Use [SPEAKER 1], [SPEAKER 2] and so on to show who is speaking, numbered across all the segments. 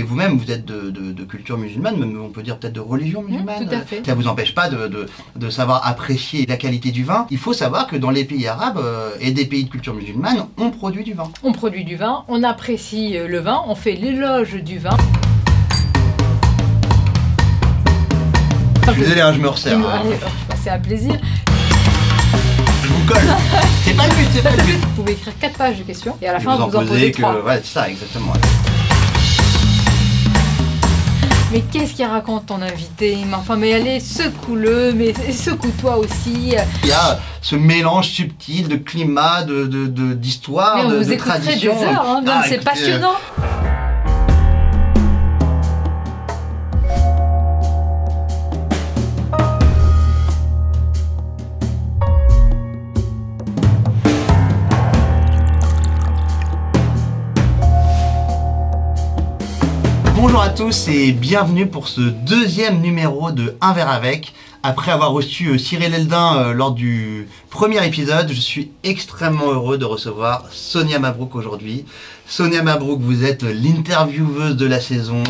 [SPEAKER 1] Et vous-même, vous êtes de, de- de culture musulmane, même on peut dire peut-être de religion musulmane.
[SPEAKER 2] tout à fait.
[SPEAKER 1] Ça vous empêche pas de, savoir apprécier la qualité du vin. Il faut savoir que dans les pays arabes euh, et des pays de culture musulmane, on produit du vin.
[SPEAKER 2] On produit du vin, on apprécie euh, le vin, on fait l'éloge du vin.
[SPEAKER 1] Je suis désolé, hein, je me resserre. hein.
[SPEAKER 2] C'est un plaisir.
[SPEAKER 1] Je vous colle. C'est pas le but, c'est pas le but.
[SPEAKER 2] Vous pouvez écrire 4 pages de questions et à la
[SPEAKER 1] Et
[SPEAKER 2] fin vous, en posez
[SPEAKER 1] que.
[SPEAKER 2] 3.
[SPEAKER 1] Ouais, c'est ça, exactement.
[SPEAKER 2] Mais qu'est-ce qu'il raconte ton invité Mais enfin, mais allez, secoue-le, mais secoue-toi aussi.
[SPEAKER 1] Il y a ce mélange subtil de climat, de de- de- d'histoire, de, de
[SPEAKER 2] des
[SPEAKER 1] tradition.
[SPEAKER 2] heures, hein,
[SPEAKER 1] Ah,
[SPEAKER 2] c'est passionnant.
[SPEAKER 1] Bonjour à tous et bienvenue pour ce deuxième numéro de Un verre avec. Après avoir reçu euh, Cyril Eldin euh, lors du premier épisode, je suis extrêmement heureux de recevoir Sonia Mabrouk aujourd'hui. Sonia Mabrouk, vous êtes l'intervieweuse de la saison,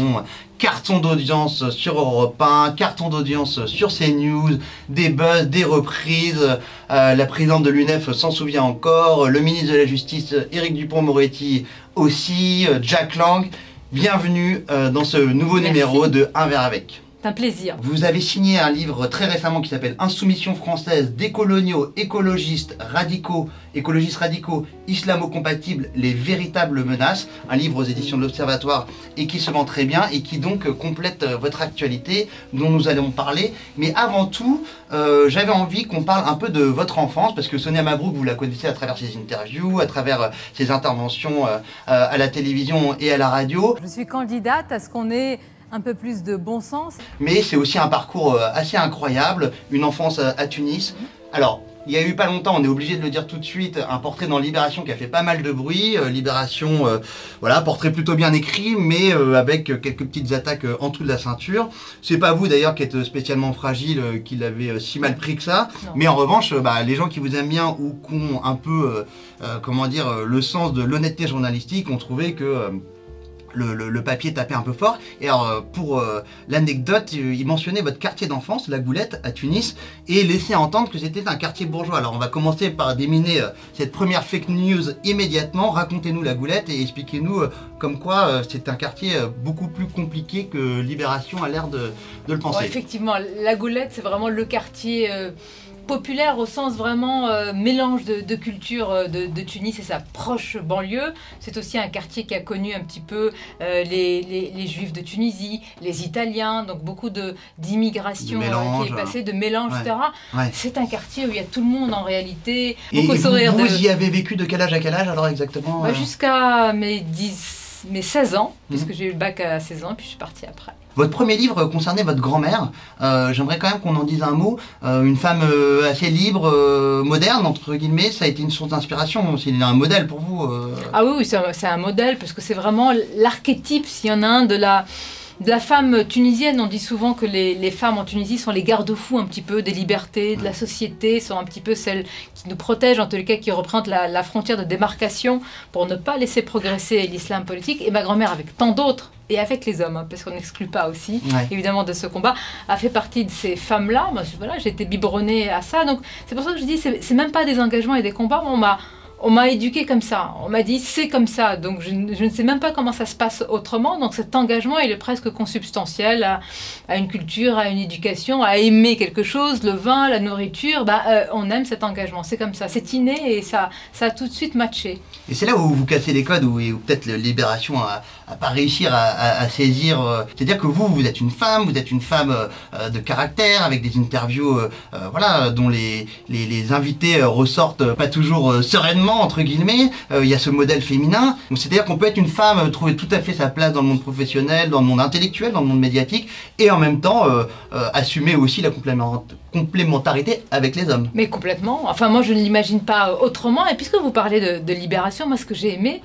[SPEAKER 1] carton d'audience sur Europe 1, carton d'audience sur CNews, des buzz, des reprises. Euh, la présidente de l'UNEF s'en souvient encore, le ministre de la Justice Éric Dupont-Moretti aussi, Jack Lang. Bienvenue euh, dans ce nouveau
[SPEAKER 2] Merci.
[SPEAKER 1] numéro de Un verre avec.
[SPEAKER 2] C'est un plaisir.
[SPEAKER 1] Vous avez signé un livre très récemment qui s'appelle Insoumission française, décoloniaux, écologistes, radicaux, écologistes radicaux, islamo-compatibles, les véritables menaces. Un livre aux éditions de l'Observatoire et qui se vend très bien et qui donc complète euh, votre actualité dont nous allons parler. Mais avant tout, euh, j'avais envie qu'on parle un peu de votre enfance parce que Sonia Mabrouk, vous la connaissez à travers ses interviews, à travers euh, ses interventions à la télévision et à la radio.
[SPEAKER 2] Je suis candidate à ce qu'on ait un peu plus de bon sens.
[SPEAKER 1] mais c'est aussi un parcours euh, assez incroyable, une enfance à, Tunis. Alors, il y a eu pas longtemps, on est obligé de le dire tout de suite, un portrait dans Libération qui a fait pas mal de bruit. Euh, Libération, euh, voilà, portrait plutôt bien écrit, mais euh, avec quelques petites attaques en dessous de la ceinture. C'est pas vous d'ailleurs qui êtes spécialement fragile, qui l'avez si mal pris que ça.
[SPEAKER 2] Non.
[SPEAKER 1] Mais en revanche, bah, les gens qui vous aiment bien ou qui ont un peu, comment dire, le sens de l'honnêteté journalistique ont trouvé que le, papier tapait un peu fort. Et alors, euh, pour euh, l'anecdote, euh, il mentionnait votre quartier d'enfance, la Goulette, à Tunis, et laissait entendre que c'était un quartier bourgeois. Alors, on va commencer par déminer cette première fake news immédiatement. Racontez-nous la Goulette et expliquez-nous comme quoi c'est un quartier beaucoup plus compliqué que Libération a l'air de, le penser.
[SPEAKER 2] effectivement, la Goulette, c'est vraiment le quartier populaire au sens vraiment euh, mélange de, de culture euh, de, de Tunis et sa proche banlieue. C'est aussi un quartier qui a connu un petit peu euh, les, les- les Juifs de Tunisie, les Italiens, donc beaucoup d'immigration euh, qui est passée, de mélange,
[SPEAKER 1] ouais.
[SPEAKER 2] etc.
[SPEAKER 1] Ouais.
[SPEAKER 2] C'est un quartier où il y a tout le monde en réalité,
[SPEAKER 1] Et, vous,
[SPEAKER 2] de...
[SPEAKER 1] y avez vécu de quel âge à quel âge alors exactement
[SPEAKER 2] Bah, Jusqu'à mes 10, mes 16 ans,
[SPEAKER 1] Mhm.
[SPEAKER 2] puisque j'ai eu le bac à 16 ans, puis je suis partie après.
[SPEAKER 1] Votre premier livre concernait votre grand-mère. Euh, J'aimerais quand même qu'on en dise un mot. Euh, une femme euh, assez libre, moderne, entre guillemets. Ça a été une source d'inspiration. C'est un modèle pour vous.
[SPEAKER 2] Ah oui, c'est un modèle parce que c'est vraiment l'archétype, s'il y en a un, de la, de la femme tunisienne. On dit souvent que les, les femmes en Tunisie sont les garde-fous un petit peu des libertés, de la société, sont un petit peu celles qui nous protègent, en tous les cas qui représentent la, la frontière de démarcation pour ne pas laisser progresser l'islam politique. Et ma grand-mère, avec tant d'autres, et avec les hommes, hein, parce qu'on n'exclut pas aussi,
[SPEAKER 1] Ouais.
[SPEAKER 2] évidemment de ce combat, a fait partie de ces femmes-là. Moi, voilà, j'ai été biberonnée à ça. Donc c'est pour ça que je dis, c'est c'est même pas des engagements et des combats. On m'a on m'a éduqué comme ça. On m'a dit c'est comme ça. Donc je, je ne sais même pas comment ça se passe autrement. Donc cet engagement, il est presque consubstantiel à, à une culture, à une éducation, à aimer quelque chose, le vin, la nourriture. Bah, euh, on aime cet engagement. C'est comme ça. C'est inné et ça, ça a tout de suite matché.
[SPEAKER 1] Et c'est là où vous cassez les codes, où, où peut-être la Libération a, a pas réussi à, à- à saisir. euh, C'est-à-dire que vous, vous êtes une femme, vous êtes une femme euh, euh, de caractère, avec des interviews, voilà, dont les, les, invités ressortent pas toujours sereinement entre guillemets. Il y a ce modèle féminin. C'est-à-dire qu'on peut être une femme, trouver tout à fait sa place dans le monde professionnel, dans le monde intellectuel, dans le monde médiatique, et en même temps assumer aussi la complément- complémentarité avec les hommes.
[SPEAKER 2] Mais complètement. Enfin, moi, je ne l'imagine pas autrement. Et puisque vous parlez de, de libération, moi, ce que j'ai aimé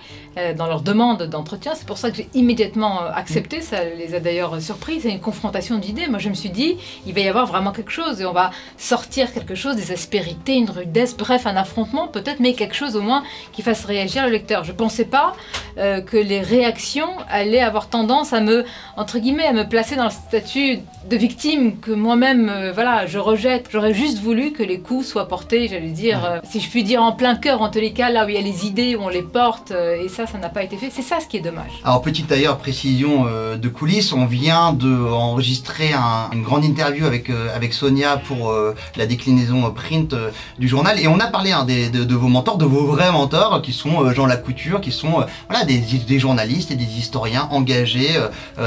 [SPEAKER 2] dans leur demande d'entretien, c'est pour ça que j'ai immédiatement euh, accepté. Ça les a d'ailleurs surpris. C'est une confrontation d'idées. Moi, je me suis dit, il va y avoir vraiment quelque chose et on va sortir quelque chose, des aspérités, une rudesse, bref, un affrontement peut-être, mais quelque chose au moins qui fasse réagir le lecteur. Je pensais pas euh, que les réactions allaient avoir tendance à me, entre guillemets, à me placer dans le statut de victime que moi-même, euh, voilà, je rejette. J'aurais juste voulu que les coups soient portés, j'allais dire, euh, si je puis dire, en plein cœur, en tous les cas, là où il y a les idées, où on les porte, euh, et ça, ça n'a pas été fait. C'est ça ce qui est dommage.
[SPEAKER 1] Alors petite d'ailleurs précision euh, de coulisses, on vient de enregistrer un- une grande interview avec euh, avec Sonia pour euh, la déclinaison print du journal et on a parlé hein, de, de vos mentors, de vos vrais mentors qui sont Jean Lacouture, qui sont voilà des, journalistes et des historiens engagés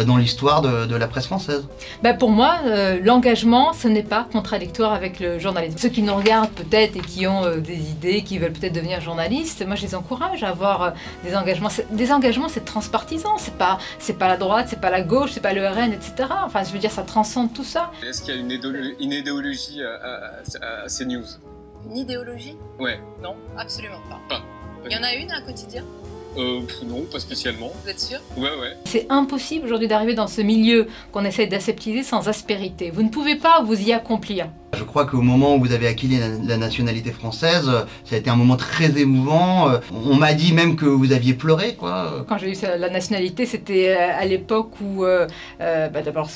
[SPEAKER 1] dans l'histoire de, de la presse française.
[SPEAKER 2] Ben, pour moi, l'engagement, ce n'est pas contradictoire avec le journalisme. Ceux qui nous regardent peut-être et qui ont des idées, qui veulent peut-être devenir journalistes, moi je les encourage à avoir des engagements. Des engagements, c'est transpartisan. C'est pas, c'est pas la droite, c'est pas la gauche, c'est pas le RN, etc. Enfin, je veux dire, ça transcende tout ça.
[SPEAKER 3] Est-ce qu'il y a une, idéolo- une idéologie à, à, à- à ces news?
[SPEAKER 4] Une idéologie?
[SPEAKER 3] Ouais.
[SPEAKER 4] Non, absolument pas.
[SPEAKER 3] Pas.
[SPEAKER 4] Il y en a une à un quotidien?
[SPEAKER 3] Euh, non, pas spécialement.
[SPEAKER 4] Vous êtes sûr?
[SPEAKER 3] Ouais, ouais.
[SPEAKER 2] C'est impossible aujourd'hui d'arriver dans ce milieu qu'on essaie d'aseptiser sans aspérité. Vous ne pouvez pas vous y accomplir.
[SPEAKER 1] Je crois qu'au moment où vous avez acquis la, la nationalité française, euh, ça a été un moment très émouvant. Euh, On m'a dit même que vous aviez pleuré, quoi.
[SPEAKER 2] Quand j'ai eu la nationalité, c'était euh, à l'époque où, euh, bah, d'abord,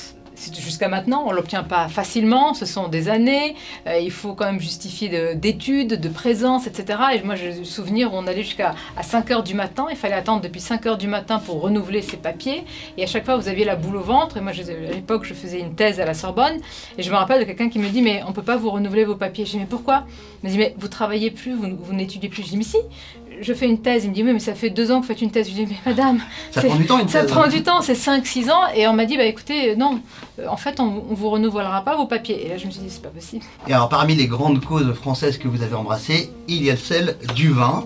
[SPEAKER 2] jusqu'à maintenant, on l'obtient pas facilement, ce sont des années, euh, il faut quand même justifier de- d'études, de, présence, etc. Et moi, le souvenir où on allait jusqu'à à 5 heures du matin, il fallait attendre depuis 5 heures du matin pour renouveler ses papiers, et à chaque fois, vous aviez la boule au ventre, et moi, je- à l'époque, je faisais une thèse à la Sorbonne, et je me rappelle de quelqu'un qui me dit, mais on peut pas vous renouveler vos papiers. Je dis, mais pourquoi? Il me dit, mais vous travaillez plus, vous, vous n'étudiez plus. Je dis, mais si, je fais une thèse. Il me dit, oui, mais ça fait deux ans que vous faites une thèse. Je lui dis, mais madame,
[SPEAKER 1] Ça prend du temps une
[SPEAKER 2] ça
[SPEAKER 1] thèse.
[SPEAKER 2] prend du temps, c'est 5-6 ans. Et on m'a dit, bah écoutez, euh, non, euh, en fait, on, on vous renouvellera pas vos papiers. Et là, je me suis dit, c'est pas possible.
[SPEAKER 1] Et alors parmi les grandes causes françaises que vous avez embrassées, il y a celle du vin.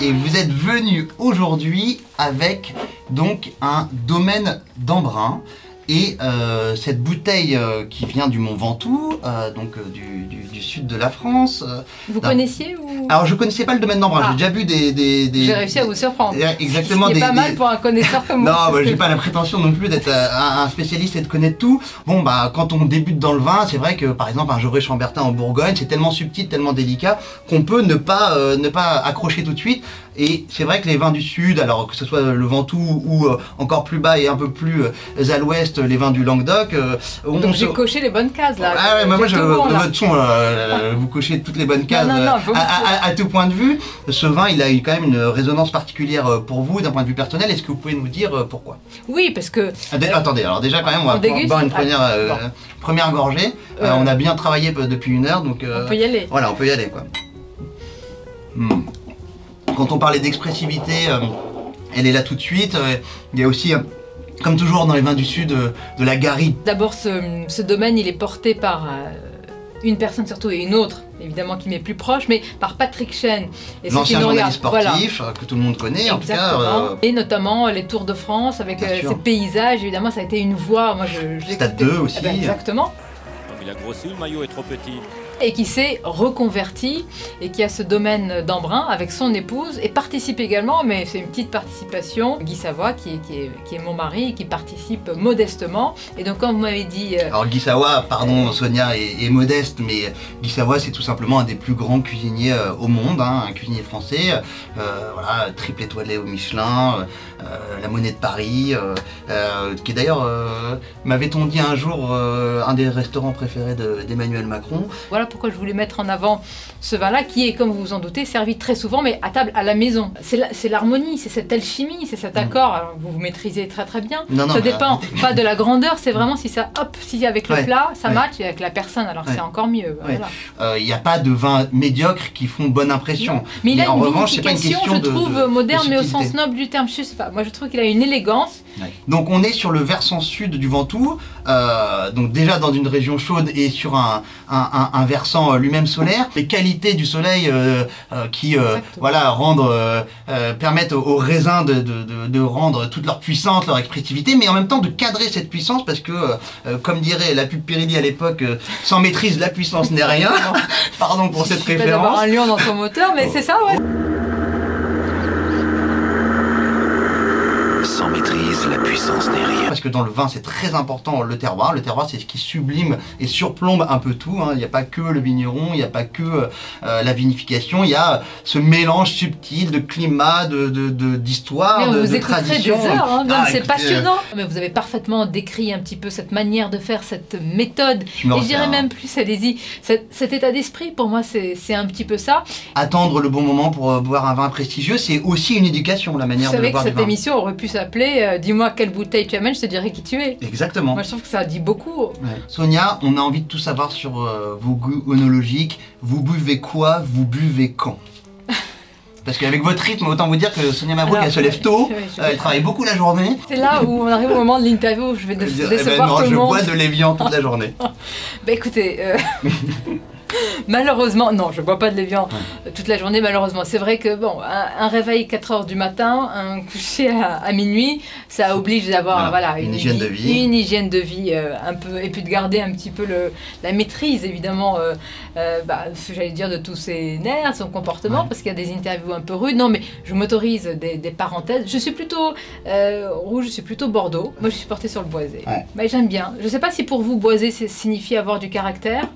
[SPEAKER 1] Et vous êtes venu aujourd'hui avec donc un domaine d'Embrun. Et euh, cette bouteille euh, qui vient du Mont Ventoux, euh, donc euh, du, du- du sud de la France. euh,
[SPEAKER 2] Vous
[SPEAKER 1] Non.
[SPEAKER 2] connaissiez ou?
[SPEAKER 1] Alors je connaissais pas le domaine d'Embrun,
[SPEAKER 2] Ah.
[SPEAKER 1] j'ai déjà vu des... des, des-
[SPEAKER 2] J'ai réussi à vous surprendre.
[SPEAKER 1] Exactement,
[SPEAKER 2] Ce qui est
[SPEAKER 1] des,
[SPEAKER 2] pas mal pour un connaisseur comme
[SPEAKER 1] non,
[SPEAKER 2] vous.
[SPEAKER 1] bah, j'ai pas la prétention non plus d'être euh, un, un spécialiste et de connaître tout. Bon, bah, quand on débute dans le vin, c'est vrai que, par exemple, un Gevrey Chambertin en Bourgogne, c'est tellement subtil, tellement délicat, qu'on peut ne pas, euh, ne pas accrocher tout de suite. Et c'est vrai que les vins du sud, alors que ce soit le Ventoux ou euh, encore plus bas et un peu plus à l'ouest, les vins du Languedoc, euh, on
[SPEAKER 2] Donc
[SPEAKER 1] se-
[SPEAKER 2] j'ai coché les bonnes cases là.
[SPEAKER 1] ah ouais, moi, je,
[SPEAKER 2] bon,
[SPEAKER 1] de votre son, euh, vous cochez toutes les bonnes cases
[SPEAKER 2] non,
[SPEAKER 1] euh,
[SPEAKER 2] non, faut-
[SPEAKER 1] à, à- à tout point de vue. Ce vin, il a eu quand même une résonance particulière euh, pour vous, d'un point de vue personnel. Est-ce que vous pouvez nous dire euh, pourquoi?
[SPEAKER 2] Oui, parce que
[SPEAKER 1] Ah, Attendez, alors déjà quand même, on va
[SPEAKER 2] On
[SPEAKER 1] boire une
[SPEAKER 2] Ah,
[SPEAKER 1] première, euh,
[SPEAKER 2] bon.
[SPEAKER 1] première gorgée. Euh,
[SPEAKER 2] Euh.
[SPEAKER 1] on a bien travaillé euh, depuis une heure, donc euh,
[SPEAKER 2] on peut y aller.
[SPEAKER 1] voilà, on peut y aller quoi. Hmm. Quand on parlait d'expressivité, euh, elle est là tout de suite. Euh, Il y a aussi, euh, comme toujours dans les vins du sud, euh, de la garrigue.
[SPEAKER 2] D'abord, ce, ce domaine, il est porté par euh, une personne surtout et une autre, évidemment qui m'est plus proche, mais par Patrick Chen. Et ceux qui
[SPEAKER 1] L'ancien
[SPEAKER 2] nous
[SPEAKER 1] journaliste
[SPEAKER 2] regardent, voilà.
[SPEAKER 1] sportif euh, que tout le monde connaît, en tout cas. Euh,
[SPEAKER 2] Et notamment les Tours de France avec euh, ces paysages, évidemment, ça a été une voix. Moi, je, je
[SPEAKER 1] Stade
[SPEAKER 2] l'écoutais.
[SPEAKER 1] 2 aussi.
[SPEAKER 2] Eh ben, exactement.
[SPEAKER 5] Il a grossi, le maillot est trop petit.
[SPEAKER 2] Et qui s'est reconverti et qui a ce domaine d'Embrun avec son épouse et participe également, mais c'est une petite participation, Guy Savoie, qui est, qui est, qui est mon mari et qui participe modestement. Et donc, quand vous m'avez dit. euh,
[SPEAKER 1] Alors Guy Savoie, pardon Sonia, est, est modeste, mais Guy Savoie c'est tout simplement un des plus grands cuisiniers euh, au monde, hein, un cuisinier français, euh, voilà, triple étoilé au Michelin, la monnaie de Paris, qui d'ailleurs, euh, m'avait-on dit un jour, un des restaurants préférés de- d'Emmanuel Macron.
[SPEAKER 2] Voilà pourquoi je voulais mettre en avant ce vin-là, qui est, comme vous vous en doutez, servi très souvent, mais à table à la maison. C'est l'harmonie, c'est cette alchimie, c'est cet accord. Alors, vous vous maîtrisez très très bien.
[SPEAKER 1] Mm. Non, non,
[SPEAKER 2] ça dépend
[SPEAKER 1] arrêtez.
[SPEAKER 2] pas de la grandeur, c'est vraiment si ça, hop, si avec le
[SPEAKER 1] Ouais,
[SPEAKER 2] plat, ça
[SPEAKER 1] ouais.
[SPEAKER 2] match, et avec la personne, alors
[SPEAKER 1] Ouais.
[SPEAKER 2] c'est encore mieux. Voilà.
[SPEAKER 1] Euh, Il n'y a pas de vins médiocres qui font bonne impression.
[SPEAKER 2] Mais il
[SPEAKER 1] Mais
[SPEAKER 2] a
[SPEAKER 1] en
[SPEAKER 2] une
[SPEAKER 1] revanche, c'est pas une question
[SPEAKER 2] je
[SPEAKER 1] de-
[SPEAKER 2] trouve,
[SPEAKER 1] de- de
[SPEAKER 2] moderne, mais au sens noble du terme. Je sais pas. Moi, je trouve qu'il a une élégance
[SPEAKER 1] Ouais. Donc on est sur le versant sud du Ventoux, euh, donc déjà dans une région chaude et sur un, un, un- un versant euh, lui-même solaire. Les qualités du soleil euh, euh, qui euh, voilà, rendent, euh, euh, permettent aux, raisins de, de, de, de rendre toute leur puissance, leur expressivité, mais en même temps de cadrer cette puissance parce que, comme dirait la pub Pirelli à l'époque, euh, sans maîtrise la puissance n'est rien. Pardon pour cette référence.
[SPEAKER 2] un lion dans ton moteur, mais c'est ça, ouais.
[SPEAKER 6] Sans n'est rien.
[SPEAKER 1] Parce que dans le vin, c'est très important le terroir. Le terroir, c'est ce qui sublime et surplombe un peu tout. hein. Il n'y a pas que le vigneron, il n'y a pas que euh, la vinification. Il y a ce mélange subtil de climat, de de- de- d'histoire, de,
[SPEAKER 2] vous
[SPEAKER 1] de tradition.
[SPEAKER 2] hein,
[SPEAKER 1] Ah,
[SPEAKER 2] c'est passionnant. Mais vous avez parfaitement décrit un petit peu cette manière de faire, cette méthode.
[SPEAKER 1] je
[SPEAKER 2] Et je dirais même plus, allez-y, cet, cet état d'esprit, pour moi, c'est un petit peu ça.
[SPEAKER 1] Attendre le bon moment pour euh, boire un vin prestigieux, c'est aussi une éducation, la
[SPEAKER 2] Vous
[SPEAKER 1] manière de
[SPEAKER 2] savez que
[SPEAKER 1] boire du
[SPEAKER 2] cette
[SPEAKER 1] vin.
[SPEAKER 2] émission aurait pu s'appeler euh, Dis-moi quelle bouteille tu amènes, je te qui tu es.
[SPEAKER 1] Exactement.
[SPEAKER 2] Moi, je trouve que ça dit beaucoup.
[SPEAKER 1] Ouais. Sonia, on a envie de tout savoir sur euh, vos goûts onologiques. Vous buvez quoi? Vous buvez quand? Parce qu'avec votre rythme, autant vous dire que Sonia Mabrouk, elle se lève tôt,
[SPEAKER 2] je-
[SPEAKER 1] euh, elle travaille beaucoup la journée.
[SPEAKER 2] C'est là où on arrive au moment de l'interview où je vais
[SPEAKER 1] Elle
[SPEAKER 2] dé-
[SPEAKER 1] dit, eh ben
[SPEAKER 2] décevoir
[SPEAKER 1] non,
[SPEAKER 2] tout
[SPEAKER 1] je
[SPEAKER 2] le monde.
[SPEAKER 1] bois de l'évian toute la journée.
[SPEAKER 2] Bah écoutez, euh, malheureusement, non, je bois pas de Lévian euh, toute la journée, malheureusement. C'est vrai que, bon, un, un réveil 4 heures du matin, un coucher à, à minuit, ça oblige d'avoir
[SPEAKER 1] Voilà,
[SPEAKER 2] voilà,
[SPEAKER 1] une
[SPEAKER 2] une,
[SPEAKER 1] hygiène de vie.
[SPEAKER 2] Une hygiène de vie euh, un peu, et puis de garder un petit peu le, la maîtrise, évidemment, euh, euh, bah, j'allais dire, de tous ses nerfs, son comportement,
[SPEAKER 1] Ouais.
[SPEAKER 2] parce qu'il y a des interviews un peu rudes. Non, mais je m'autorise des, des parenthèses. Je suis plutôt rouge, je suis plutôt Bordeaux. Moi, je suis portée sur le boisé.
[SPEAKER 1] Ouais.
[SPEAKER 2] Mais j'aime bien. Je ne sais pas si pour vous, boisé, signifie avoir du caractère.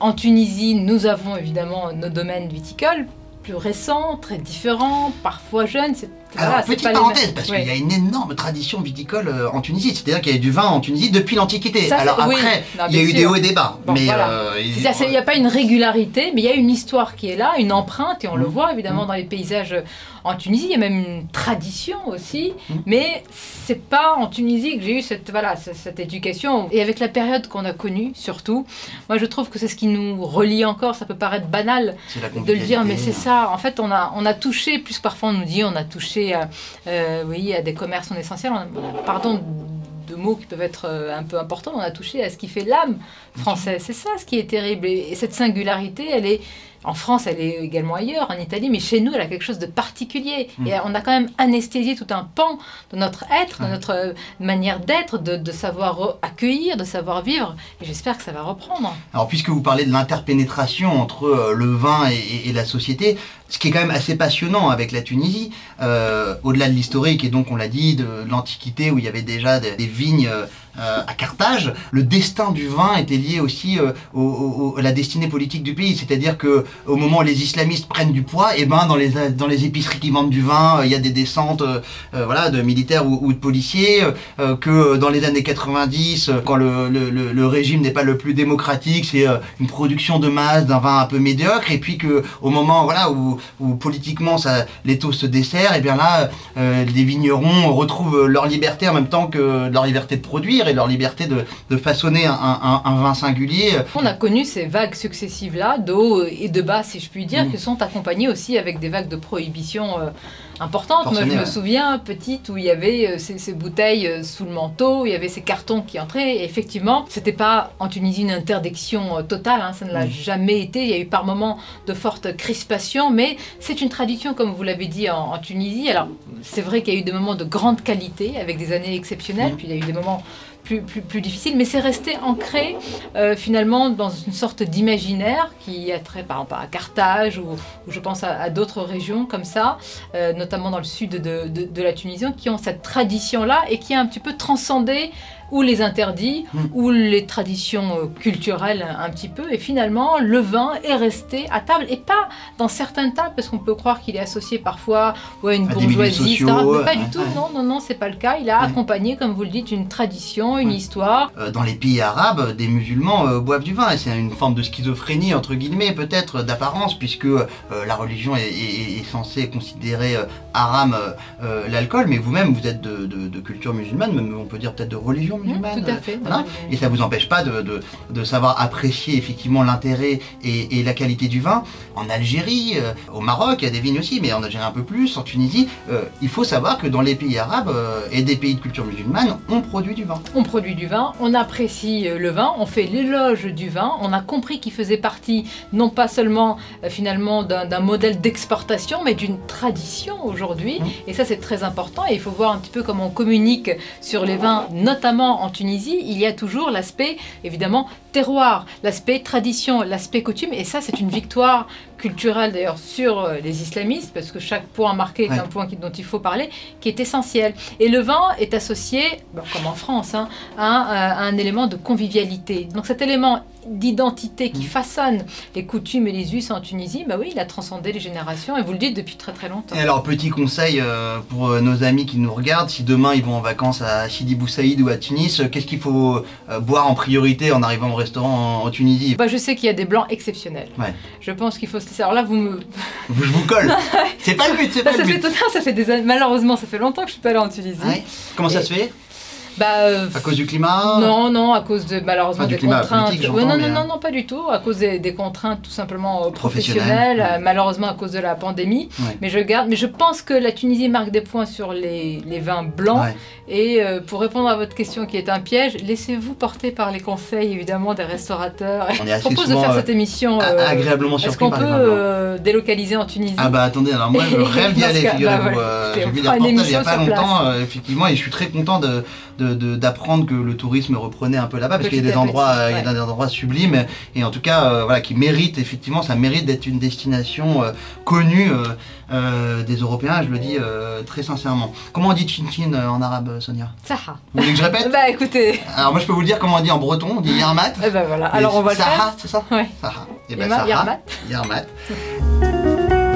[SPEAKER 2] En Tunisie, nous avons évidemment nos domaines viticoles plus récents, très différents, parfois jeunes. C'est,
[SPEAKER 1] Alors,
[SPEAKER 2] voilà,
[SPEAKER 1] petite parenthèse, parce qu'il y a une énorme tradition viticole euh, en Tunisie. C'est-à-dire qu'il y a du vin en Tunisie depuis l'Antiquité. Alors
[SPEAKER 2] oui.
[SPEAKER 1] après,
[SPEAKER 2] Non,
[SPEAKER 1] il y a eu
[SPEAKER 2] sûr.
[SPEAKER 1] des hauts et des bas.
[SPEAKER 2] Bon,
[SPEAKER 1] mais
[SPEAKER 2] voilà.
[SPEAKER 1] euh, il-
[SPEAKER 2] n'y a pas une régularité, mais il y a une histoire qui est là, une empreinte, et on le
[SPEAKER 1] Mhm.
[SPEAKER 2] voit évidemment
[SPEAKER 1] Mhm.
[SPEAKER 2] dans les paysages en Tunisie. Il y a même une tradition aussi,
[SPEAKER 1] Mhm.
[SPEAKER 2] mais c'est pas en Tunisie que j'ai eu cette, voilà, ce- cette éducation. Et avec la période qu'on a connue, surtout, moi je trouve que c'est ce qui nous relie encore. Ça peut paraître banal de le dire, mais c'est ça. En fait, on a, on a touché, plus parfois on nous dit, on a touché à, euh, oui, à des commerces on a- pardon de mots qui peuvent être euh, un peu importants, on a touché à ce qui fait l'âme française. C'est ça ce qui est terrible. Et, et cette singularité, elle est. En France, elle est également ailleurs, en Italie, mais chez nous, elle a quelque chose de particulier.
[SPEAKER 1] Mm.
[SPEAKER 2] Et on a quand même anesthésié tout un pan de notre être, de notre euh, manière d'être, de, de savoir accueillir, de savoir vivre. Et j'espère que ça va reprendre.
[SPEAKER 1] Alors, puisque vous parlez de l'interpénétration entre le vin et, et- et la société, ce qui est quand même assez passionnant avec la Tunisie, euh, au-delà de l'historique, et donc on l'a dit, de l'Antiquité où il y avait déjà des, vignes euh, à Carthage, le destin du vin était lié aussi euh, au- au- à la destinée politique du pays. C'est-à-dire que au moment où les islamistes prennent du poids, et ben dans les dans les épiceries qui vendent du vin, euh, il y a des descentes euh, euh, voilà de militaires ou, de policiers. que dans les années 90, euh, quand le, le, le- le régime n'est pas le plus démocratique, c'est une production de masse d'un vin un peu médiocre, et puis que au moment voilà où, où politiquement ça, les taux se desserrent, et bien là euh, les vignerons retrouvent leur liberté en même temps que leur liberté de produire et leur liberté de, de façonner un, un- un vin singulier.
[SPEAKER 2] On a connu ces vagues successives-là, de haut et de bas, si je puis dire,
[SPEAKER 1] Mm.
[SPEAKER 2] qui sont accompagnées aussi avec des vagues de prohibition importantes. Moi, je me souviens, petite, où il y avait euh, ces, ces bouteilles euh, sous le manteau, il y avait ces cartons qui entraient. Et effectivement, c'était pas en Tunisie une interdiction euh, totale, hein, ça ne l'a
[SPEAKER 1] Mm.
[SPEAKER 2] jamais été. Il y a eu par moments de fortes crispations, mais c'est une tradition, comme vous l'avez dit, en, en Tunisie. Alors, c'est vrai qu'il y a eu des moments de grande qualité, avec des années exceptionnelles,
[SPEAKER 1] Mm.
[SPEAKER 2] puis il y a eu des moments plus, difficiles, mais c'est resté ancré euh, finalement dans une sorte d'imaginaire qui a trait par exemple à Carthage ou, je pense à, d'autres régions comme ça, euh, notamment dans le sud de, de- de la Tunisie, qui ont cette tradition-là et qui a un petit peu transcendé ou les interdits
[SPEAKER 1] Mm.
[SPEAKER 2] ou les traditions euh, culturelles un petit peu. Et finalement, le vin est resté à table et pas dans certaines tables parce qu'on peut croire qu'il est associé parfois ouais, à une
[SPEAKER 1] À
[SPEAKER 2] bourgeoisie, etc.
[SPEAKER 1] sociaux,
[SPEAKER 2] Mais pas du tout. Non, non, non, c'est pas le cas. Il a accompagné, comme vous le dites, une tradition, une histoire.
[SPEAKER 1] Euh, dans les pays arabes, des musulmans euh, boivent du vin et c'est une forme de schizophrénie entre guillemets peut-être d'apparence puisque euh, la religion est, est- est censée considérer euh, haram l'alcool, mais vous-même vous êtes de, de- de culture musulmane, même on peut dire peut-être de religion musulmane.
[SPEAKER 2] tout à fait.
[SPEAKER 1] Voilà. Et ça vous empêche pas de, de- de savoir apprécier effectivement l'intérêt et, et la qualité du vin. En Algérie, euh, au Maroc, il y a des vignes aussi, mais en Algérie un peu plus, en Tunisie, euh, il faut savoir que dans les pays arabes euh, et des pays de culture musulmane, on produit du vin.
[SPEAKER 2] On produit du vin, on apprécie le vin, on fait l'éloge du vin, on a compris qu'il faisait partie non pas seulement finalement d'un d'un modèle d'exportation, mais d'une tradition aujourd'hui.
[SPEAKER 1] Mmh.
[SPEAKER 2] Et ça c'est très important et il faut voir un petit peu comment on communique sur les vins, notamment en Tunisie. Il y a toujours l'aspect évidemment terroir, l'aspect tradition, l'aspect coutume. Et ça c'est une victoire culturelle d'ailleurs sur euh, les islamistes, parce que chaque point marqué est
[SPEAKER 1] Ouais.
[SPEAKER 2] un point qui- dont il faut parler, qui est essentiel. Et le vin est associé, bon, comme en France, hein, à, à un élément de convivialité. Donc cet élément d'identité qui
[SPEAKER 1] Mm.
[SPEAKER 2] façonne les coutumes et les us en Tunisie, bah oui, il a transcendé les générations, et vous le dites depuis très très longtemps.
[SPEAKER 1] Et alors, petit conseil euh, pour euh, nos amis qui nous regardent, si demain ils vont en vacances à Sidi Bou Saïd ou à Tunis, euh, qu'est-ce qu'il faut euh, boire en priorité en arrivant au restaurant en, en Tunisie?
[SPEAKER 2] Bah, je sais qu'il y a des blancs exceptionnels.
[SPEAKER 1] Ouais.
[SPEAKER 2] Je pense qu'il faut se. Alors là, vous me.
[SPEAKER 1] Je vous colle C'est pas le but, c'est
[SPEAKER 2] Là,
[SPEAKER 1] pas
[SPEAKER 2] ça
[SPEAKER 1] le
[SPEAKER 2] fait,
[SPEAKER 1] but
[SPEAKER 2] tout- ça fait des années- Malheureusement, ça fait longtemps que je suis pas allée en Tunisie.
[SPEAKER 1] Ouais. Comment ça se fait?
[SPEAKER 2] Bah, euh,
[SPEAKER 1] À cause du climat
[SPEAKER 2] Non, non, à cause de malheureusement
[SPEAKER 1] Enfin,
[SPEAKER 2] des
[SPEAKER 1] climat
[SPEAKER 2] contraintes. Ouais, non, non,
[SPEAKER 1] euh,
[SPEAKER 2] non, non, pas du tout. À cause des, des contraintes tout simplement euh,
[SPEAKER 1] Professionnelles. Ouais.
[SPEAKER 2] euh, malheureusement à cause de la pandémie.
[SPEAKER 1] Ouais.
[SPEAKER 2] Mais je garde, mais je pense que la Tunisie marque des points sur les, les vins blancs. Et euh, pour répondre à votre question qui est un piège, laissez-vous porter par les conseils évidemment des restaurateurs.
[SPEAKER 1] On est
[SPEAKER 2] Je
[SPEAKER 1] assez
[SPEAKER 2] propose de faire cette émission.
[SPEAKER 1] agréablement
[SPEAKER 2] Est-ce qu'on peut délocaliser en Tunisie?
[SPEAKER 1] Ah bah attendez, alors moi je rêve d'y aller,
[SPEAKER 2] bah
[SPEAKER 1] figurez-vous. J'ai vu des reportages il y a pas longtemps, effectivement, et je suis très content de- d'apprendre que le tourisme reprenait un peu là-bas, parce qu'il y a des endroits, euh, il y a
[SPEAKER 2] ouais.
[SPEAKER 1] des endroits sublimes, et en tout cas, euh, voilà, qui méritent, effectivement, ça mérite d'être une destination euh, connue des Européens, je le dis très sincèrement. Comment on dit chin-chin euh, en arabe, Sonia?
[SPEAKER 2] Saha.
[SPEAKER 1] Vous voulez que je répète?
[SPEAKER 2] Bah écoutez,
[SPEAKER 1] Alors moi je peux vous le dire comment on dit en breton, on dit yarmat.
[SPEAKER 2] eh ben voilà. Alors on va le
[SPEAKER 1] Saha, c'est ça?
[SPEAKER 2] Ouais.
[SPEAKER 1] Saha. Et ben Saha,
[SPEAKER 2] Yarmat.
[SPEAKER 1] Yarmat.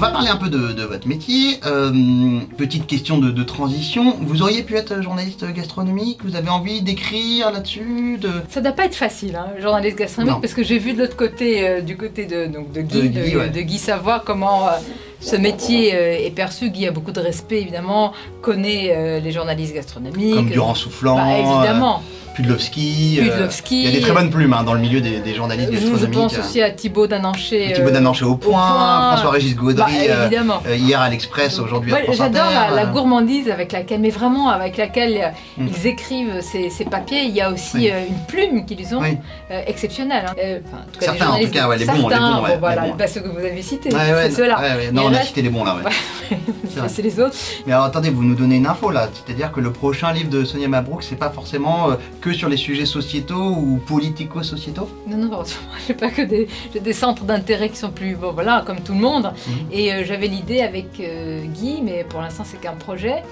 [SPEAKER 1] On va parler un peu de, de votre métier. Euh, petite question de, de transition. Vous auriez pu être journaliste gastronomique? Vous avez envie d'écrire là-dessus de...
[SPEAKER 2] Ça doit pas être facile, hein, journaliste gastronomique,
[SPEAKER 1] Non.
[SPEAKER 2] parce que j'ai vu de l'autre côté, euh, du côté de, donc de Guy,
[SPEAKER 1] De Guy,
[SPEAKER 2] de,
[SPEAKER 1] ouais.
[SPEAKER 2] de Guy Savoie, comment euh, ce métier est perçu. Guy a beaucoup de respect, évidemment, connaît les journalistes gastronomiques.
[SPEAKER 1] Comme Durand Soufflant,
[SPEAKER 2] Bah, évidemment.
[SPEAKER 1] Euh, Pudlowski. euh,
[SPEAKER 2] Pudlowski.
[SPEAKER 1] Il y a des très bonnes plumes hein, dans le milieu des, des journalistes
[SPEAKER 2] Je, je
[SPEAKER 1] gastronomiques.
[SPEAKER 2] pense aussi à Thibaut Dananché.
[SPEAKER 1] Thibaut
[SPEAKER 2] euh,
[SPEAKER 1] Dananché au point,
[SPEAKER 2] point.
[SPEAKER 1] François-Régis
[SPEAKER 2] bah,
[SPEAKER 1] Gaudry, euh,
[SPEAKER 2] évidemment.
[SPEAKER 1] euh, hier à l'Express, aujourd'hui à France
[SPEAKER 2] J'adore la, la
[SPEAKER 1] euh,
[SPEAKER 2] gourmandise avec laquelle, mais vraiment avec laquelle euh,
[SPEAKER 1] Mm.
[SPEAKER 2] ils écrivent ces, ces papiers. Il y a aussi
[SPEAKER 1] Oui.
[SPEAKER 2] euh, une plume qu'ils ont
[SPEAKER 1] Oui.
[SPEAKER 2] euh, exceptionnelle. hein. Euh, enfin, en tout cas, les
[SPEAKER 1] Certains, en tout cas, ouais, les bons, les
[SPEAKER 2] certains,
[SPEAKER 1] bons, ouais,
[SPEAKER 2] bon, voilà,
[SPEAKER 1] les bons.
[SPEAKER 2] ceux que vous avez cités, c'est ceux-là.
[SPEAKER 1] Non, on a cité les bons là.
[SPEAKER 2] C'est les autres.
[SPEAKER 1] Mais alors attendez, vous nous donnez une info là, c'est-à-dire que le prochain livre de Sonia Mabrouk, c'est pas forcément euh, que sur les sujets sociétaux ou politico-sociétaux?
[SPEAKER 2] Non, non, heureusement, j'ai pas que des centres d'intérêt qui sont plus, bon voilà, comme tout le monde.
[SPEAKER 1] Mhm.
[SPEAKER 2] Et euh, j'avais l'idée avec euh, Guy, mais pour l'instant c'est qu'un projet,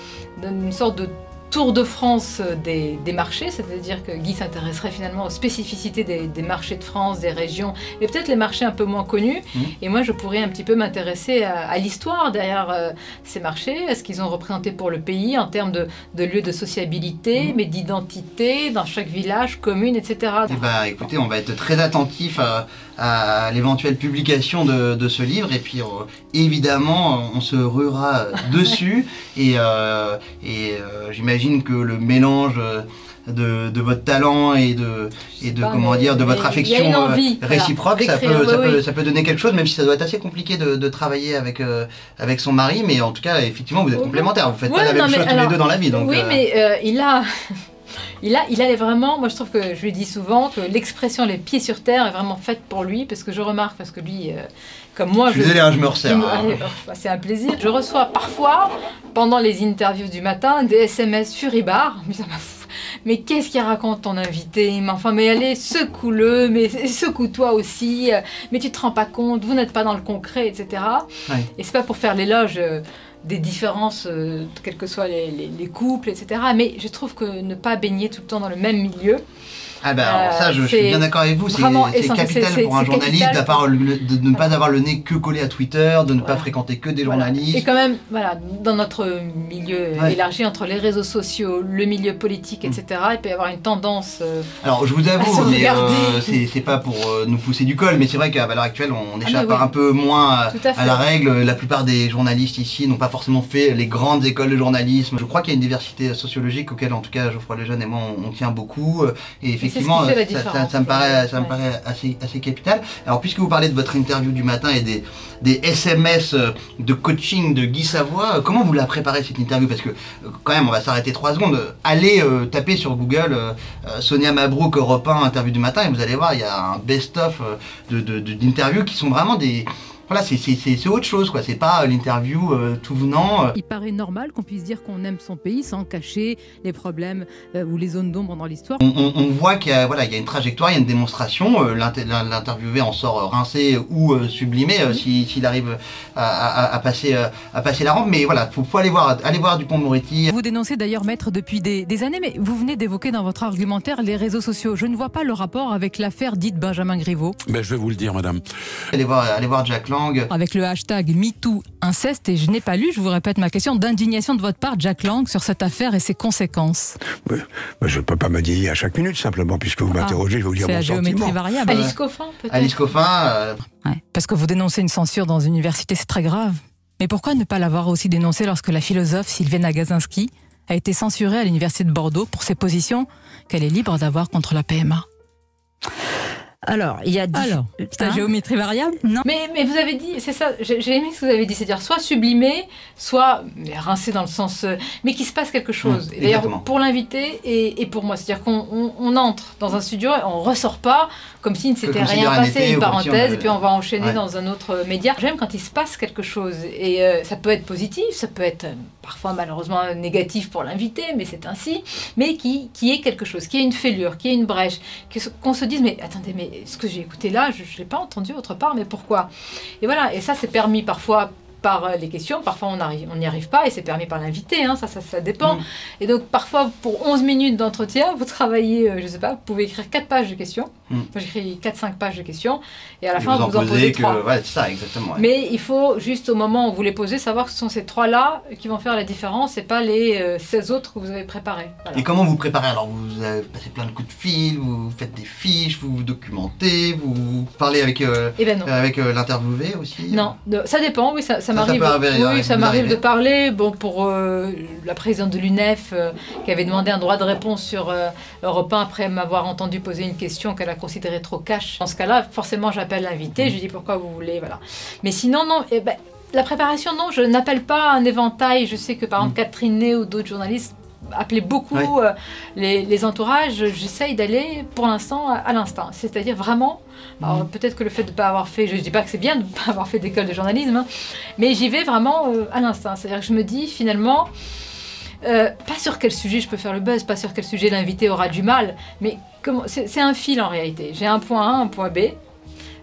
[SPEAKER 2] d'une sorte de tour de France des, des marchés, c'est-à-dire que Guy s'intéresserait finalement aux spécificités des, des marchés de France, des régions, et peut-être les marchés un peu moins connus.
[SPEAKER 1] Mhm.
[SPEAKER 2] Et moi je pourrais un petit peu m'intéresser à, à l'histoire derrière euh, ces marchés, à ce qu'ils ont représenté pour le pays en termes de, de lieux de sociabilité,
[SPEAKER 1] Mhm.
[SPEAKER 2] mais d'identité dans chaque village, commune, etc.
[SPEAKER 1] Eh ben écoutez, on va être très attentif à, à l'éventuelle publication de, de ce livre et puis euh, évidemment on se ruera dessus et, euh, et euh, j'imagine que le mélange de, de votre talent et de, et de
[SPEAKER 2] pas,
[SPEAKER 1] comment dire de votre affection
[SPEAKER 2] voilà,
[SPEAKER 1] réciproque, ça, peut, ça,
[SPEAKER 2] oui,
[SPEAKER 1] peut,
[SPEAKER 2] oui.
[SPEAKER 1] ça peut donner quelque chose, même si ça doit être assez compliqué de, de travailler avec, avec son mari, mais en tout cas effectivement vous êtes
[SPEAKER 2] Oui.
[SPEAKER 1] complémentaires, vous faites pas la même
[SPEAKER 2] non, mais
[SPEAKER 1] chose tous
[SPEAKER 2] alors,
[SPEAKER 1] les deux dans la vie. Donc,
[SPEAKER 2] oui, mais il a. Il a, il a vraiment, moi je trouve que je lui dis souvent que l'expression les pieds sur terre est vraiment faite pour lui, parce que je remarque, parce que lui, euh, comme moi,
[SPEAKER 1] je hein, je me resserre. hein.
[SPEAKER 2] bah, c'est un plaisir. Je reçois parfois, pendant les interviews du matin, des SMS furibards. Mais ça m'a fou- Mais qu'est-ce qu'il raconte ton invité? Mais enfin, mais allez, secoue-le, mais secoue-toi aussi. euh, Mais tu te rends pas compte, vous n'êtes pas dans le concret, etc.
[SPEAKER 1] Ouais.
[SPEAKER 2] Et c'est pas pour faire l'éloge euh, des différences, euh, quels que soient les, les- les couples, etc. Mais je trouve que ne pas baigner tout le temps dans le même milieu,
[SPEAKER 1] Ah bah alors
[SPEAKER 2] Euh,
[SPEAKER 1] ça, je, je suis bien d'accord avec vous. C'est capital pour un journaliste d'avoir le- de, de ne pas avoir le nez que collé à Twitter, de ne pas fréquenter que des
[SPEAKER 2] Voilà.
[SPEAKER 1] journalistes.
[SPEAKER 2] Et quand même, voilà, dans notre milieu
[SPEAKER 1] Ouais.
[SPEAKER 2] élargi entre les réseaux sociaux, le milieu politique, etc., il peut y avoir une tendance. euh,
[SPEAKER 1] Alors je vous avoue, mais euh, c'est pas pour euh, nous pousser du col, mais c'est vrai qu'à l'heure actuelle, on
[SPEAKER 2] Ah,
[SPEAKER 1] échappe
[SPEAKER 2] oui.
[SPEAKER 1] un peu moins à, la règle. La plupart des journalistes ici n'ont pas forcément fait les grandes écoles de journalisme. Je crois qu'il y a une diversité sociologique auquel, en tout cas, Geoffroy Lejeune et moi, on, on tient beaucoup. Euh, Et effectivement,
[SPEAKER 2] la
[SPEAKER 1] ça, ça-
[SPEAKER 2] différence,
[SPEAKER 1] ça me paraît, ça me
[SPEAKER 2] ouais.
[SPEAKER 1] paraît assez, assez capital. Alors, puisque vous parlez de votre interview du matin et des, des SMS euh, de coaching de Guy Savoie, euh, comment vous la préparez cette interview? Parce que, euh, quand même, on va s'arrêter trois secondes. Allez euh, taper sur Google euh, Sonia Mabrouk, Europe 1, interview du matin, et vous allez voir, il y a un best-of de- de- de- d'interviews qui sont vraiment des. Voilà, c'est- c'est c'est- c'est autre chose, quoi. C'est pas euh, l'interview euh, tout venant. euh,
[SPEAKER 7] Il paraît normal qu'on puisse dire qu'on aime son pays sans cacher les problèmes euh, ou les zones d'ombre dans l'histoire.
[SPEAKER 1] On, on- on voit qu'il y, a, voilà, il y a une trajectoire, il y a une démonstration. euh, l'inter- L'interviewé en sort rincé ou euh, sublimé euh, si- s'il arrive à, à- à passer, euh, à passer la rampe. Mais voilà, faut, faut aller voir, aller voir Dupont-Moretti.
[SPEAKER 7] Vous dénoncez d'ailleurs Maître depuis des, des années, mais vous venez d'évoquer dans votre argumentaire les réseaux sociaux. Je ne vois pas le rapport avec l'affaire dite Benjamin Griveaux,
[SPEAKER 8] Ben, je vais vous le dire, madame.
[SPEAKER 1] Aller voir, aller voir Jack Lang.
[SPEAKER 7] avec le hashtag MeTooInceste. Et je n'ai pas lu, je vous répète ma question, d'indignation de votre part, Jack Lang, sur cette affaire et ses conséquences.
[SPEAKER 8] Ben, je ne peux pas m'indigner à chaque minute, simplement, puisque vous
[SPEAKER 7] Ah,
[SPEAKER 8] m'interrogez, je vais vous dire
[SPEAKER 7] C'est
[SPEAKER 8] mon
[SPEAKER 7] la géométrie variable.
[SPEAKER 2] Alice Coffin, peut-être
[SPEAKER 1] Alice Coffin, euh,
[SPEAKER 7] Ouais, Parce que vous dénoncez une censure dans une université, c'est très grave. Mais pourquoi ne pas l'avoir aussi dénoncé lorsque la philosophe Sylviane Agazinski a été censurée à l'université de Bordeaux pour ses positions qu'elle est libre d'avoir contre la PMA
[SPEAKER 9] Alors, il y a dix-
[SPEAKER 7] Alors, c'est la
[SPEAKER 9] Hein
[SPEAKER 7] géométrie variable
[SPEAKER 9] Non.
[SPEAKER 2] Mais, mais vous avez dit, c'est ça, j'ai aimé ce que vous avez dit, c'est-à-dire soit sublimé, soit mais rincé dans le sens, euh, mais qu'il se passe quelque chose.
[SPEAKER 1] Mmh,
[SPEAKER 2] Et D'ailleurs, pour l'invité et, et pour moi, c'est-à-dire qu'on on- on entre dans un studio et on ressort pas comme s'il ne s'était rien passé, une
[SPEAKER 1] si on
[SPEAKER 2] parenthèse, et puis on va enchaîner
[SPEAKER 1] Ouais.
[SPEAKER 2] dans un autre média. J'aime quand il se passe quelque chose, et euh, ça peut être positif, ça peut être euh, parfois malheureusement négatif pour l'invité, mais c'est ainsi, mais qui, qui est quelque chose, qui est une fêlure, qui est une brèche, qu'on se dise, mais attendez, mais ce que j'ai écouté là, je ne l'ai pas entendu autre part, mais pourquoi? Et voilà, et ça c'est permis parfois par euh, les questions, parfois on arrive- on n'y arrive pas, et c'est permis par l'invité, hein, ça, ça, ça dépend.
[SPEAKER 1] Mm.
[SPEAKER 2] Et donc parfois pour 11 minutes d'entretien, vous travaillez, euh, je sais pas, vous pouvez écrire 4 pages de questions.
[SPEAKER 1] Mm.
[SPEAKER 2] Moi j'écris 4-5 pages de questions, et à la
[SPEAKER 1] et
[SPEAKER 2] fin vous, en posez
[SPEAKER 1] que,
[SPEAKER 2] 3.
[SPEAKER 1] ouais, ça, exactement. ouais.
[SPEAKER 2] Mais il faut juste au moment où vous les posez savoir que ce sont ces trois-là qui vont faire la différence et pas les euh, 16 autres que vous avez préparés. Voilà.
[SPEAKER 1] Et comment vous préparez? Alors, vous avez passé plein de coups de fil, vous faites des fiches, vous vous documentez, vous, parlez avec, euh,
[SPEAKER 2] Eh ben
[SPEAKER 1] avec euh, l'interviewé aussi?
[SPEAKER 2] Non, ça dépend, oui, ça m'arrive. oui, ça m'arrive de parler. Bon, pour euh, la présidente de l'UNEF euh, qui avait demandé un droit de réponse sur euh, Europe 1 après m'avoir entendu poser une question qu'elle a considérée trop cash. Dans ce cas-là, forcément, j'appelle l'invité, je lui dis pourquoi vous voulez, voilà. Mais sinon, non. eh ben, la préparation, non, je n'appelle pas un éventail. Je sais que par exemple Catherine Ney ou d'autres journalistes appelaient beaucoup euh, les, les entourages. J'essaye d'aller pour l'instant à, à l'instant. C'est-à-dire vraiment alors peut-être que le fait de ne pas avoir fait, je ne dis pas que c'est bien de ne pas avoir fait d'école de journalisme, hein, mais j'y vais vraiment euh, à l'instinct. C'est-à-dire que je me dis finalement, euh, pas sur quel sujet je peux faire le buzz, pas sur quel sujet l'invité aura du mal, mais c'est un fil en réalité. J'ai un point A, un point B.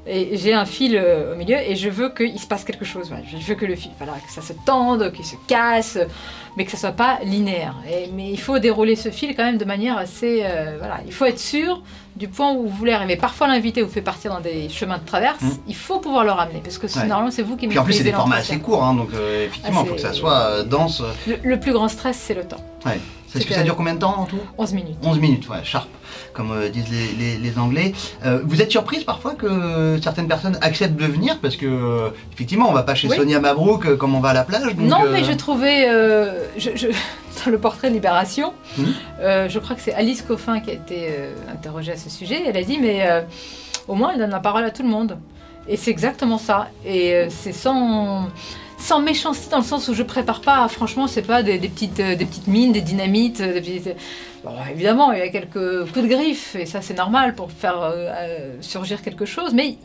[SPEAKER 2] Et j'ai un fil euh, au milieu et je veux qu'il se passe quelque chose. Voilà. Je veux que le fil, voilà, que ça se tende, qu'il se casse, mais que ça soit pas linéaire. Et- mais il faut dérouler ce fil quand même de manière assez, euh, voilà. Il faut être sûr du point où vous voulez arriver. Parfois l'invité vous fait partir dans des chemins de traverse.
[SPEAKER 1] Mm.
[SPEAKER 2] Il faut pouvoir le ramener parce que
[SPEAKER 1] Ouais.
[SPEAKER 2] normalement c'est vous qui
[SPEAKER 1] Puis en plus, c'est des formats assez courts, hein, donc euh, effectivement, il
[SPEAKER 2] Ah,
[SPEAKER 1] faut que ça soit dense.
[SPEAKER 2] Le, le plus grand stress c'est le temps.
[SPEAKER 1] Ouais. Que ça dure combien de temps en tout
[SPEAKER 2] 11 minutes.
[SPEAKER 1] 11 minutes, ouais, sharp, comme euh, disent les, les- les Anglais. Euh, vous êtes surprise parfois que certaines personnes acceptent de venir parce que, euh, effectivement, on va pas chez
[SPEAKER 2] Oui.
[SPEAKER 1] Sonia Mabrouk euh, comme on va à la plage. donc,
[SPEAKER 2] non, mais je trouvais, je, je- dans le portrait de Libération, euh, je crois que c'est Alice Coffin qui a été interrogée à ce sujet. Elle a dit, mais au moins elle donne la parole à tout le monde. Et c'est exactement ça. Et c'est sans, sans méchanceté dans le sens où je prépare pas, franchement, c'est pas des, des petites, euh, des petites mines, des dynamites. euh, Des petites- Bon, évidemment, il y a quelques coups de griffe, et ça c'est normal pour faire euh, euh, surgir quelque chose, mais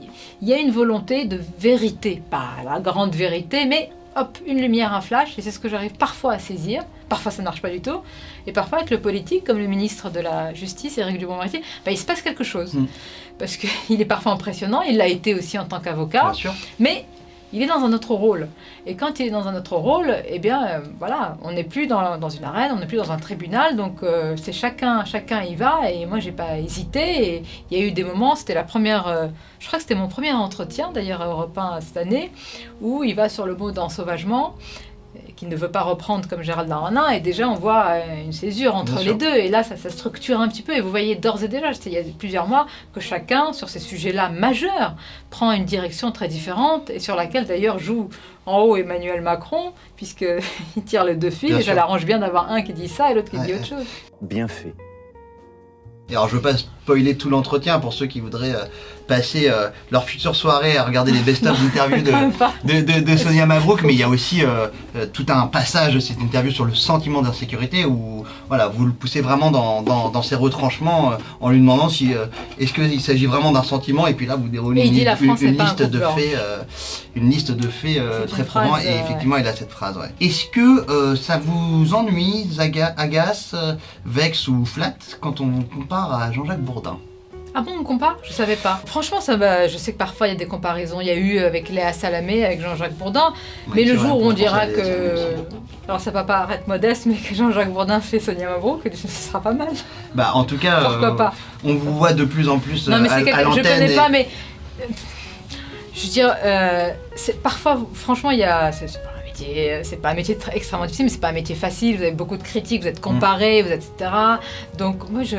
[SPEAKER 2] il y a une volonté de vérité, pas la grande vérité, mais hop, une lumière, un flash, et c'est ce que j'arrive parfois à saisir. Parfois ça ne marche pas du tout. Et parfois avec le politique, comme le ministre de la Justice, Éric Dupond-Moretti, bah, il se passe quelque chose.
[SPEAKER 1] Mm.
[SPEAKER 2] Parce qu'il est parfois impressionnant, il l'a été aussi en tant qu'avocat, mais il est dans un autre rôle. Et quand il est dans un autre rôle, eh bien, euh, voilà, on n'est plus dans, une arène, on n'est plus dans un tribunal, donc euh, c'est chacun, chacun y va. Et moi, j'ai pas hésité. Et il y a eu des moments, c'était la première, euh, je crois que c'était mon premier entretien d'ailleurs à Europe 1 cette année, où il va sur le mot d'ensauvagement qui ne veut pas reprendre comme Gérald Darmanin, et déjà on voit euh, une césure entre
[SPEAKER 1] Bien
[SPEAKER 2] les
[SPEAKER 1] sûr.
[SPEAKER 2] deux, et là ça, ça structure un petit peu, et vous voyez d'ores et déjà, il y a plusieurs mois, que chacun, sur ces sujets-là majeurs, prend une direction très différente, et sur laquelle d'ailleurs joue en haut Emmanuel Macron, puisqu'il tire les deux fils, et ça l'arrange bien d'avoir un qui dit ça et l'autre qui
[SPEAKER 1] Ouais,
[SPEAKER 2] dit autre chose.
[SPEAKER 6] Bien fait.
[SPEAKER 1] Et alors je veux pas spoiler tout l'entretien pour ceux qui voudraient euh, passer euh, leur future soirée à regarder les best-of d'interviews de, Sonia Mabrouk, mais il y a aussi euh, tout un passage de cette interview sur le sentiment d'insécurité où voilà, vous le poussez vraiment dans, dans, dans ses retranchements en lui demandant si est-ce qu'il s'agit vraiment d'un sentiment et puis là vous déroulez
[SPEAKER 2] Et
[SPEAKER 1] une, liste de faits une liste de faits très probants
[SPEAKER 2] phrase,
[SPEAKER 1] et
[SPEAKER 2] euh,
[SPEAKER 1] effectivement il a cette phrase ouais. Est-ce que ça vous ennuie, zaga- agace, vexe ou flatte quand on vous compare à Jean-Jacques Bourdin
[SPEAKER 2] Ah bon, on compare? Je savais pas. Franchement, ça va. Je sais que parfois il y a des comparaisons. Il y a eu avec Léa Salamé, avec Jean-Jacques Bourdin. Mais le jour où on dira que. Alors ça va pas paraître modeste, mais que Jean-Jacques Bourdin fait Sonia Mabrouk, ce sera pas mal.
[SPEAKER 1] Bah en tout cas,
[SPEAKER 2] Pourquoi
[SPEAKER 1] euh,
[SPEAKER 2] pas?
[SPEAKER 1] on vous voit de plus en plus
[SPEAKER 2] Non,
[SPEAKER 1] euh,
[SPEAKER 2] mais c'est
[SPEAKER 1] à
[SPEAKER 2] quelqu'un que je connais
[SPEAKER 1] et-
[SPEAKER 2] pas, mais. euh, Je veux dire, euh, parfois, franchement, il y a. C'est métier, c'est pas un métier très- extrêmement difficile, mais c'est pas un métier facile. Vous avez beaucoup de critiques, vous êtes comparé, vous êtes etc. Donc moi je.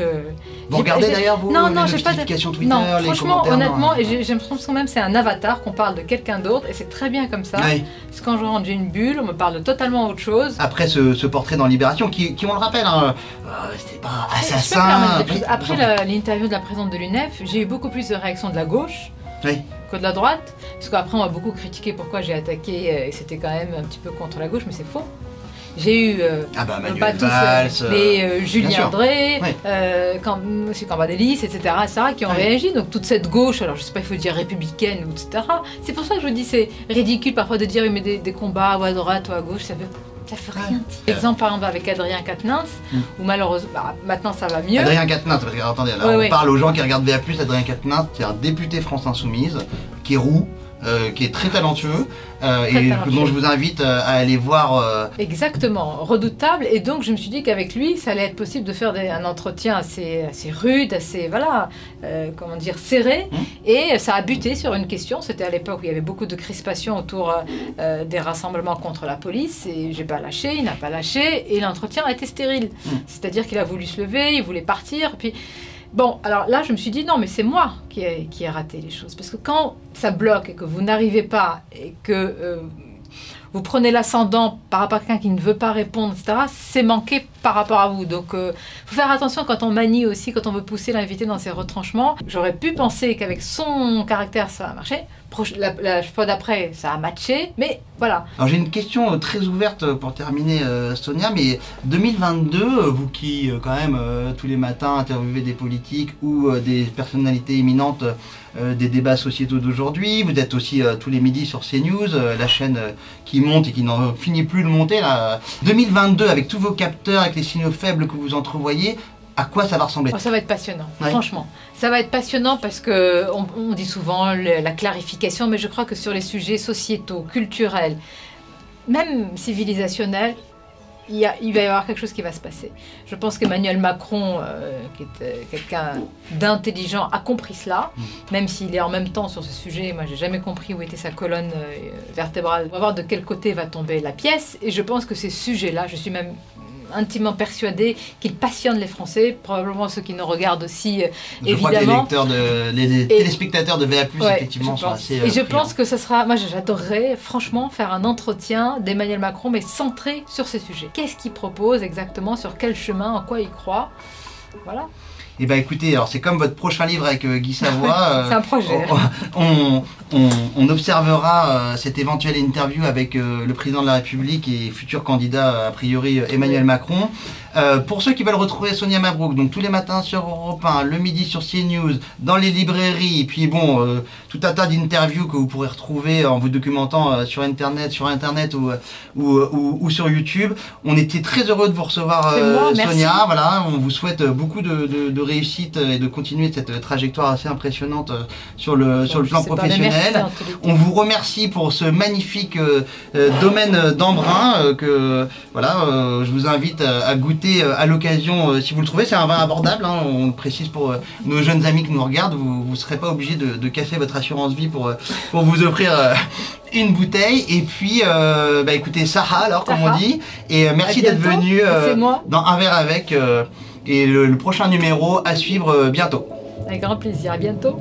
[SPEAKER 1] Vous regardez d'ailleurs vous
[SPEAKER 2] Non,
[SPEAKER 1] les
[SPEAKER 2] non, j'ai pas de-
[SPEAKER 1] Twitter,
[SPEAKER 2] Non,
[SPEAKER 1] les
[SPEAKER 2] franchement, honnêtement, et j'ai j'ai l'impression même c'est un avatar qu'on parle de quelqu'un d'autre, et c'est très bien comme ça. Parce que quand je rentre, j'ai une bulle, on me parle de totalement autre chose.
[SPEAKER 1] Après ce, ce portrait dans Libération, qui, qui on le rappelle, hein, euh, c'était pas
[SPEAKER 2] Je me
[SPEAKER 1] assassin.
[SPEAKER 2] Après l'interview de la présidente de l'UNEF, j'ai eu beaucoup plus de réactions de la gauche
[SPEAKER 1] Oui.
[SPEAKER 2] Que de la droite. Parce qu'après, on m'a beaucoup critiqué pourquoi j'ai attaqué euh, et c'était quand même un petit peu contre la gauche, mais c'est faux. J'ai eu euh,
[SPEAKER 1] Ah bah Manuel
[SPEAKER 2] tous, euh,
[SPEAKER 1] Valls, euh,
[SPEAKER 2] les euh,
[SPEAKER 1] bien
[SPEAKER 2] Julien. Drey,
[SPEAKER 1] Ouais.
[SPEAKER 2] euh, Cam- Monsieur Cambadélis, etc., etc., qui ont réagi. Donc toute cette gauche, alors je sais pas, il faut dire républicaine, etc. C'est pour ça que je vous dis, c'est ridicule parfois de dire, oui, mais des, des combats ou à droite ou à gauche, ça veut, ça fait rien. dire. Exemple par exemple avec Adrien Quatennens,
[SPEAKER 1] Mm.
[SPEAKER 2] où malheureusement, bah, maintenant ça va mieux.
[SPEAKER 1] Adrien Quatennens, parce que attendez, là,
[SPEAKER 2] Ouais,
[SPEAKER 1] on
[SPEAKER 2] ouais.
[SPEAKER 1] parle aux gens qui regardent VA+, Adrien Quatennens, c'est un député France Insoumise, qui est roux, euh, qui est très talentueux, euh,
[SPEAKER 2] Très
[SPEAKER 1] et
[SPEAKER 2] talentueux.
[SPEAKER 1] dont je vous invite euh, à aller voir
[SPEAKER 2] Exactement, redoutable. Et donc, je me suis dit qu'avec lui, ça allait être possible de faire des- un entretien assez, assez rude, assez, voilà, comment dire, serré.
[SPEAKER 1] Mmh.
[SPEAKER 2] Et ça a buté sur une question. C'était à l'époque où il y avait beaucoup de crispation autour des rassemblements contre la police. Et j'ai pas lâché, il n'a pas lâché. Et l'entretien a été stérile.
[SPEAKER 1] Mmh.
[SPEAKER 2] C'est-à-dire qu'il a voulu se lever, il voulait partir. Puis. Bon, alors là, je me suis dit, non, mais c'est moi qui ai, raté les choses. Parce que quand ça bloque et que vous n'arrivez pas et que euh, vous prenez l'ascendant par rapport à quelqu'un qui ne veut pas répondre, etc., c'est manqué par rapport à vous. Donc, il faut faire attention quand on manie aussi, quand on veut pousser l'invité dans ses retranchements. J'aurais pu penser qu'avec son caractère, ça a marché. La, la fois d'après, ça a matché. Mais voilà.
[SPEAKER 1] Alors j'ai une question euh, très ouverte euh, pour terminer euh, Sonia, mais 2022, euh, vous qui euh, quand même euh, tous les matins interviewez des politiques ou euh, des personnalités éminentes euh, des débats sociétaux d'aujourd'hui, vous êtes aussi euh, tous les midis sur CNews, euh, la chaîne euh, qui monte et qui n'en finit plus de monter là. 2022 avec tous vos capteurs, avec les signaux faibles que vous entrevoyez, à quoi ça va ressembler
[SPEAKER 2] Oh, ça va être passionnant,
[SPEAKER 1] Ouais.
[SPEAKER 2] franchement. Ça va être passionnant parce que on, on dit souvent le- la clarification, mais je crois que sur les sujets sociétaux, culturels, même civilisationnels, il, y a- il va y avoir quelque chose qui va se passer. Je pense qu'Emmanuel Macron, euh, qui est euh, quelqu'un d'intelligent, a compris cela, même s'il est en même temps sur ce sujet. Moi, j'ai jamais compris où était sa colonne euh, vertébrale. On va voir de quel côté va tomber la pièce. Et je pense que ces sujets-là, je suis même intimement persuadée qu'ils passionnent les Français, probablement ceux qui nous regardent aussi, euh,
[SPEAKER 1] Je crois que les,
[SPEAKER 2] évidemment.
[SPEAKER 1] lecteurs de, les, téléspectateurs de VA+,
[SPEAKER 2] Ouais,
[SPEAKER 1] effectivement, sont assez euh,
[SPEAKER 2] Et je
[SPEAKER 1] friands.
[SPEAKER 2] pense que ce sera. Moi, j'adorerais, franchement, faire un entretien d'Emmanuel Macron, mais centré sur ces sujets. Qu'est-ce qu'il propose exactement Sur quel chemin En quoi il croit? Voilà.
[SPEAKER 1] Eh ben écoutez, alors c'est comme votre prochain livre avec euh, Guy Savoie. euh,
[SPEAKER 2] C'est un projet.
[SPEAKER 1] on, on- on observera euh, cette éventuelle interview avec le président de la République et futur candidat, a priori, Emmanuel Macron. Euh, pour ceux qui veulent retrouver Sonia Mabrouk, donc tous les matins sur Europe 1, le midi sur CNews, dans les librairies, et puis bon, euh, tout un tas d'interviews que vous pourrez retrouver en vous documentant euh, sur Internet, sur Internet ou, ou, ou- ou sur YouTube. On était très heureux de vous recevoir,
[SPEAKER 2] merci.
[SPEAKER 1] Sonia. Voilà, on vous souhaite beaucoup de, de- de réussite et de continuer cette trajectoire assez impressionnante sur le, sur le plan
[SPEAKER 2] merci
[SPEAKER 1] professionnel. On vous remercie pour ce magnifique domaine d'Embrun que voilà, je vous invite à, à goûter euh, à l'occasion euh, si vous le trouvez. C'est un vin abordable, hein, on le précise pour euh, nos jeunes amis qui nous regardent. Vous ne serez pas obligé de, de casser votre assurance vie pour, pour vous offrir une bouteille. Et puis, euh, bah, écoutez, Sarah, alors, comme on dit. Et merci d'être venu dans Un verre avec. euh, et le, le prochain numéro à suivre bientôt.
[SPEAKER 2] Avec grand plaisir. À bientôt.